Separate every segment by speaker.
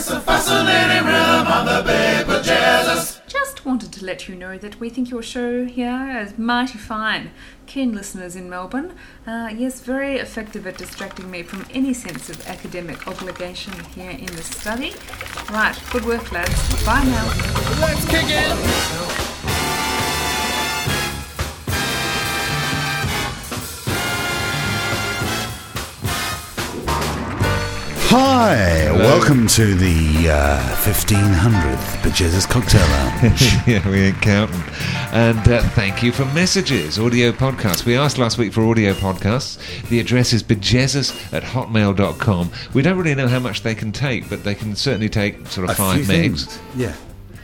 Speaker 1: It's the fascinating rhythm of the Bejesus.
Speaker 2: Just wanted to let you know that we think your show here is mighty fine. Keen listeners in Melbourne. Uh, yes, very effective at distracting me from any sense of academic obligation here in the study. Right, good work, lads. Bye now.
Speaker 3: Let's kick it!
Speaker 4: Hi, welcome to the uh, 1500th Bejesus Cocktail Lounge.
Speaker 5: yeah, we ain't counting. And uh, thank you for messages, audio podcasts. We asked last week for audio podcasts. The address is bejesus at hotmail.com. We don't really know how much they can take, but they can certainly take sort of
Speaker 4: A
Speaker 5: five megs.
Speaker 4: things. Yeah.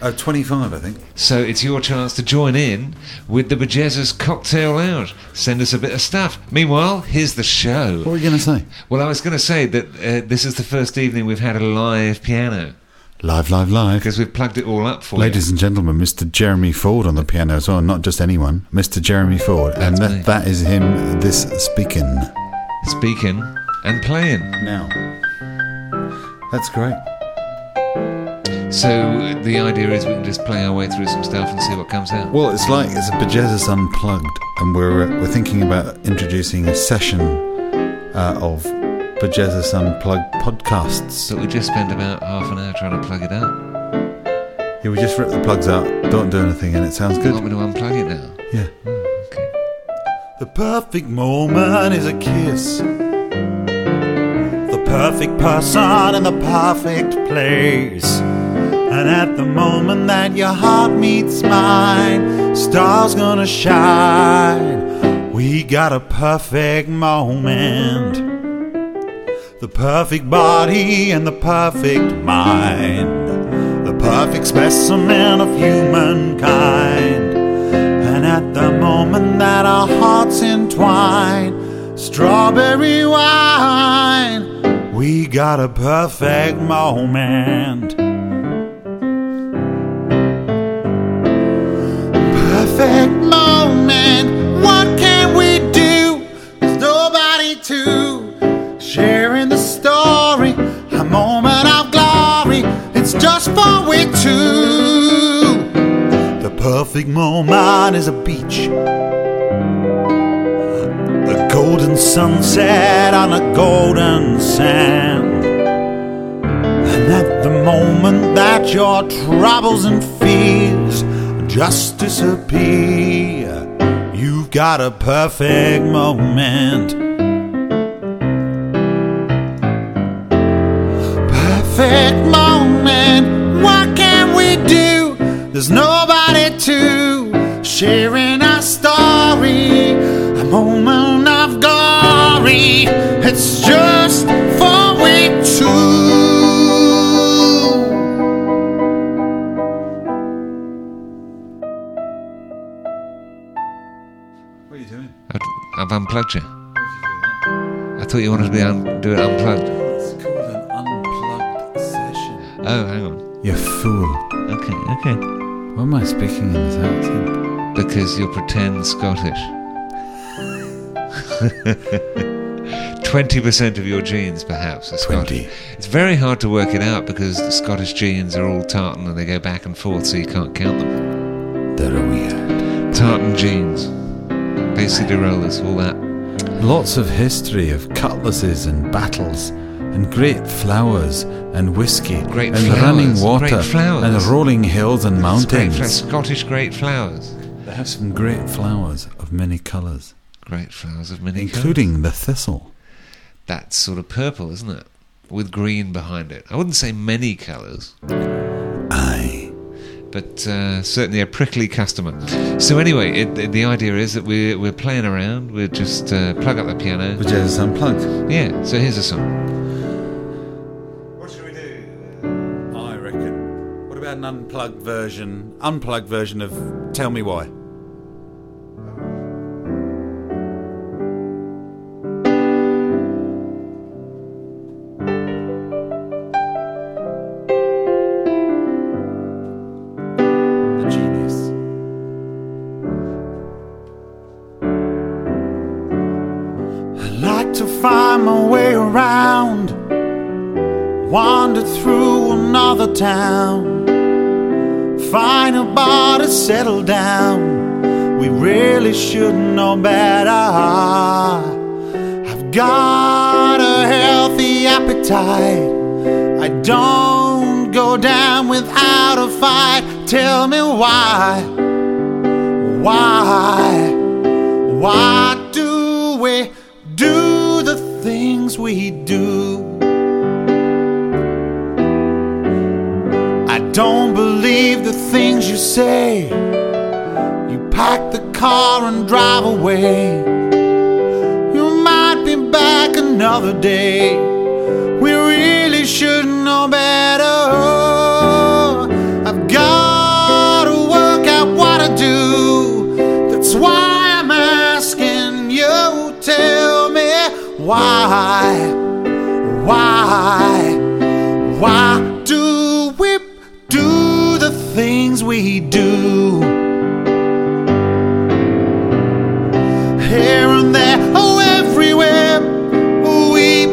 Speaker 4: Uh, 25, I think.
Speaker 5: So it's your chance to join in with the Bejesus Cocktail Lounge. Send us a bit of stuff. Meanwhile, here's the show.
Speaker 4: What were you going to say?
Speaker 5: Well, I was going to say that uh, this is the first evening we've had a live piano
Speaker 4: Live, live, live.
Speaker 5: because we've plugged it all up for you.
Speaker 4: Ladies and gentlemen, Mr. Jeremy Ford on the piano as well, not just anyone. Mr. Jeremy Ford. and
Speaker 5: That's
Speaker 4: that, that is him, this speaking.
Speaker 5: Speaking and playing.
Speaker 4: Now. That's great.
Speaker 5: So the idea is we can just play our way through some stuff and see what comes out.
Speaker 4: Well, it's like it's a Bejesus Unplugged, and we're, uh, we're thinking about introducing a session uh, of Bejesus Unplugged podcasts.
Speaker 5: So we just spent about half an hour trying to plug it up.
Speaker 4: Yeah, we just rip the plugs out, don't do anything, and it sounds
Speaker 5: You
Speaker 4: good.
Speaker 5: want me to unplug it now?
Speaker 4: Yeah.
Speaker 5: Okay.
Speaker 4: The perfect moment is a kiss. The perfect person in the perfect place. And at the moment that your heart meets mine, stars gonna shine. We got a perfect moment. The perfect body and the perfect mind. The perfect specimen of humankind. And at the moment that our hearts entwine, strawberry wine, we got a perfect moment. The perfect moment is a beach. A golden sunset on a golden sand. And at the moment that your troubles and fears just disappear, you've got a perfect moment. Perfect moment, what can we do? There's nobody sharing our story, a moment of glory. It's just for we two. What are you doing?
Speaker 5: I've, I've unplugged you. I thought you wanted to be un- do it unplugged.
Speaker 4: It's called an unplugged session.
Speaker 5: Oh, hang on.
Speaker 4: You fool.
Speaker 5: Okay, okay.
Speaker 4: Why am I speaking in this accent?
Speaker 5: Because you're pretend Scottish. 20% of your genes, perhaps, are Scottish.
Speaker 4: 20.
Speaker 5: It's very hard to work it out because the Scottish genes are all tartan and they go back and forth, so you can't count them.
Speaker 4: They're weird.
Speaker 5: Tartan genes, basically rollers, all that.
Speaker 4: Lots of history of cutlasses and battles, and great flowers and whiskey,
Speaker 5: Great
Speaker 4: and
Speaker 5: flowers,
Speaker 4: running water, and rolling hills and
Speaker 5: It's great
Speaker 4: mountains.
Speaker 5: Scottish great flowers.
Speaker 4: They have some great flowers of many colours,
Speaker 5: Great flowers of many colours.
Speaker 4: including the thistle.
Speaker 5: That's sort of purple, isn't it? With green behind it. I wouldn't say many colours,
Speaker 4: Aye.
Speaker 5: but uh, certainly a prickly customer. So anyway, it, it- the idea is that we're, we're playing around. We're just uh, plug up the piano.
Speaker 4: Which is unplugged.
Speaker 5: Yeah, so here's a song.
Speaker 4: About an unplugged version? Unplugged version of Tell Me Why. The genius. I like to find my way around wander through another town, find a bar to settle down. We really should know better. I've got a healthy appetite. I don't go down without a fight. Tell me why, why, why do we do the things we do? Don't believe the things you say. You pack the car and drive away. You might be back another day. We really should know better. I've got to work out what to do. That's why I'm asking you. Tell me why, why, we do? Here and there, oh, everywhere, we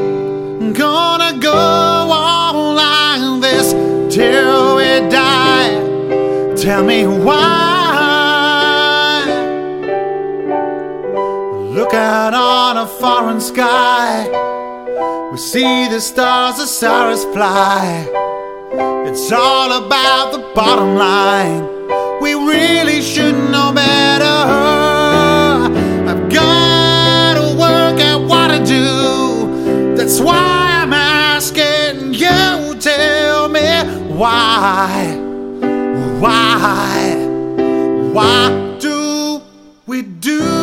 Speaker 4: gonna go on like this till we die. Tell me why. Look out on a foreign sky. We see the stars, the stars fly. It's all about the bottom line. We really should know better. I've got to work out what to do. That's why I'm asking you. Tell me why, why, why do we do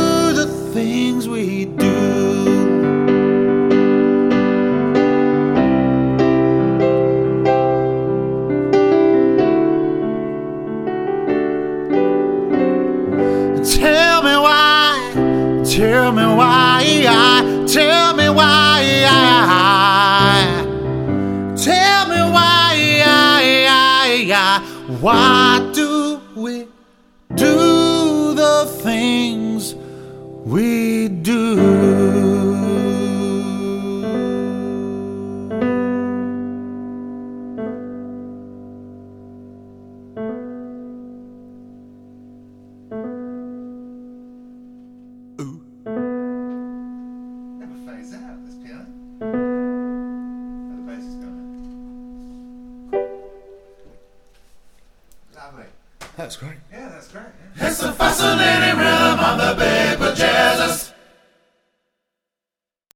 Speaker 4: why, why do we do the things we do?
Speaker 5: Never phase out this piano.
Speaker 4: That's great.
Speaker 5: Yeah, that's great. yeah.
Speaker 1: It's a fascinating rhythm on the Big Jazzers.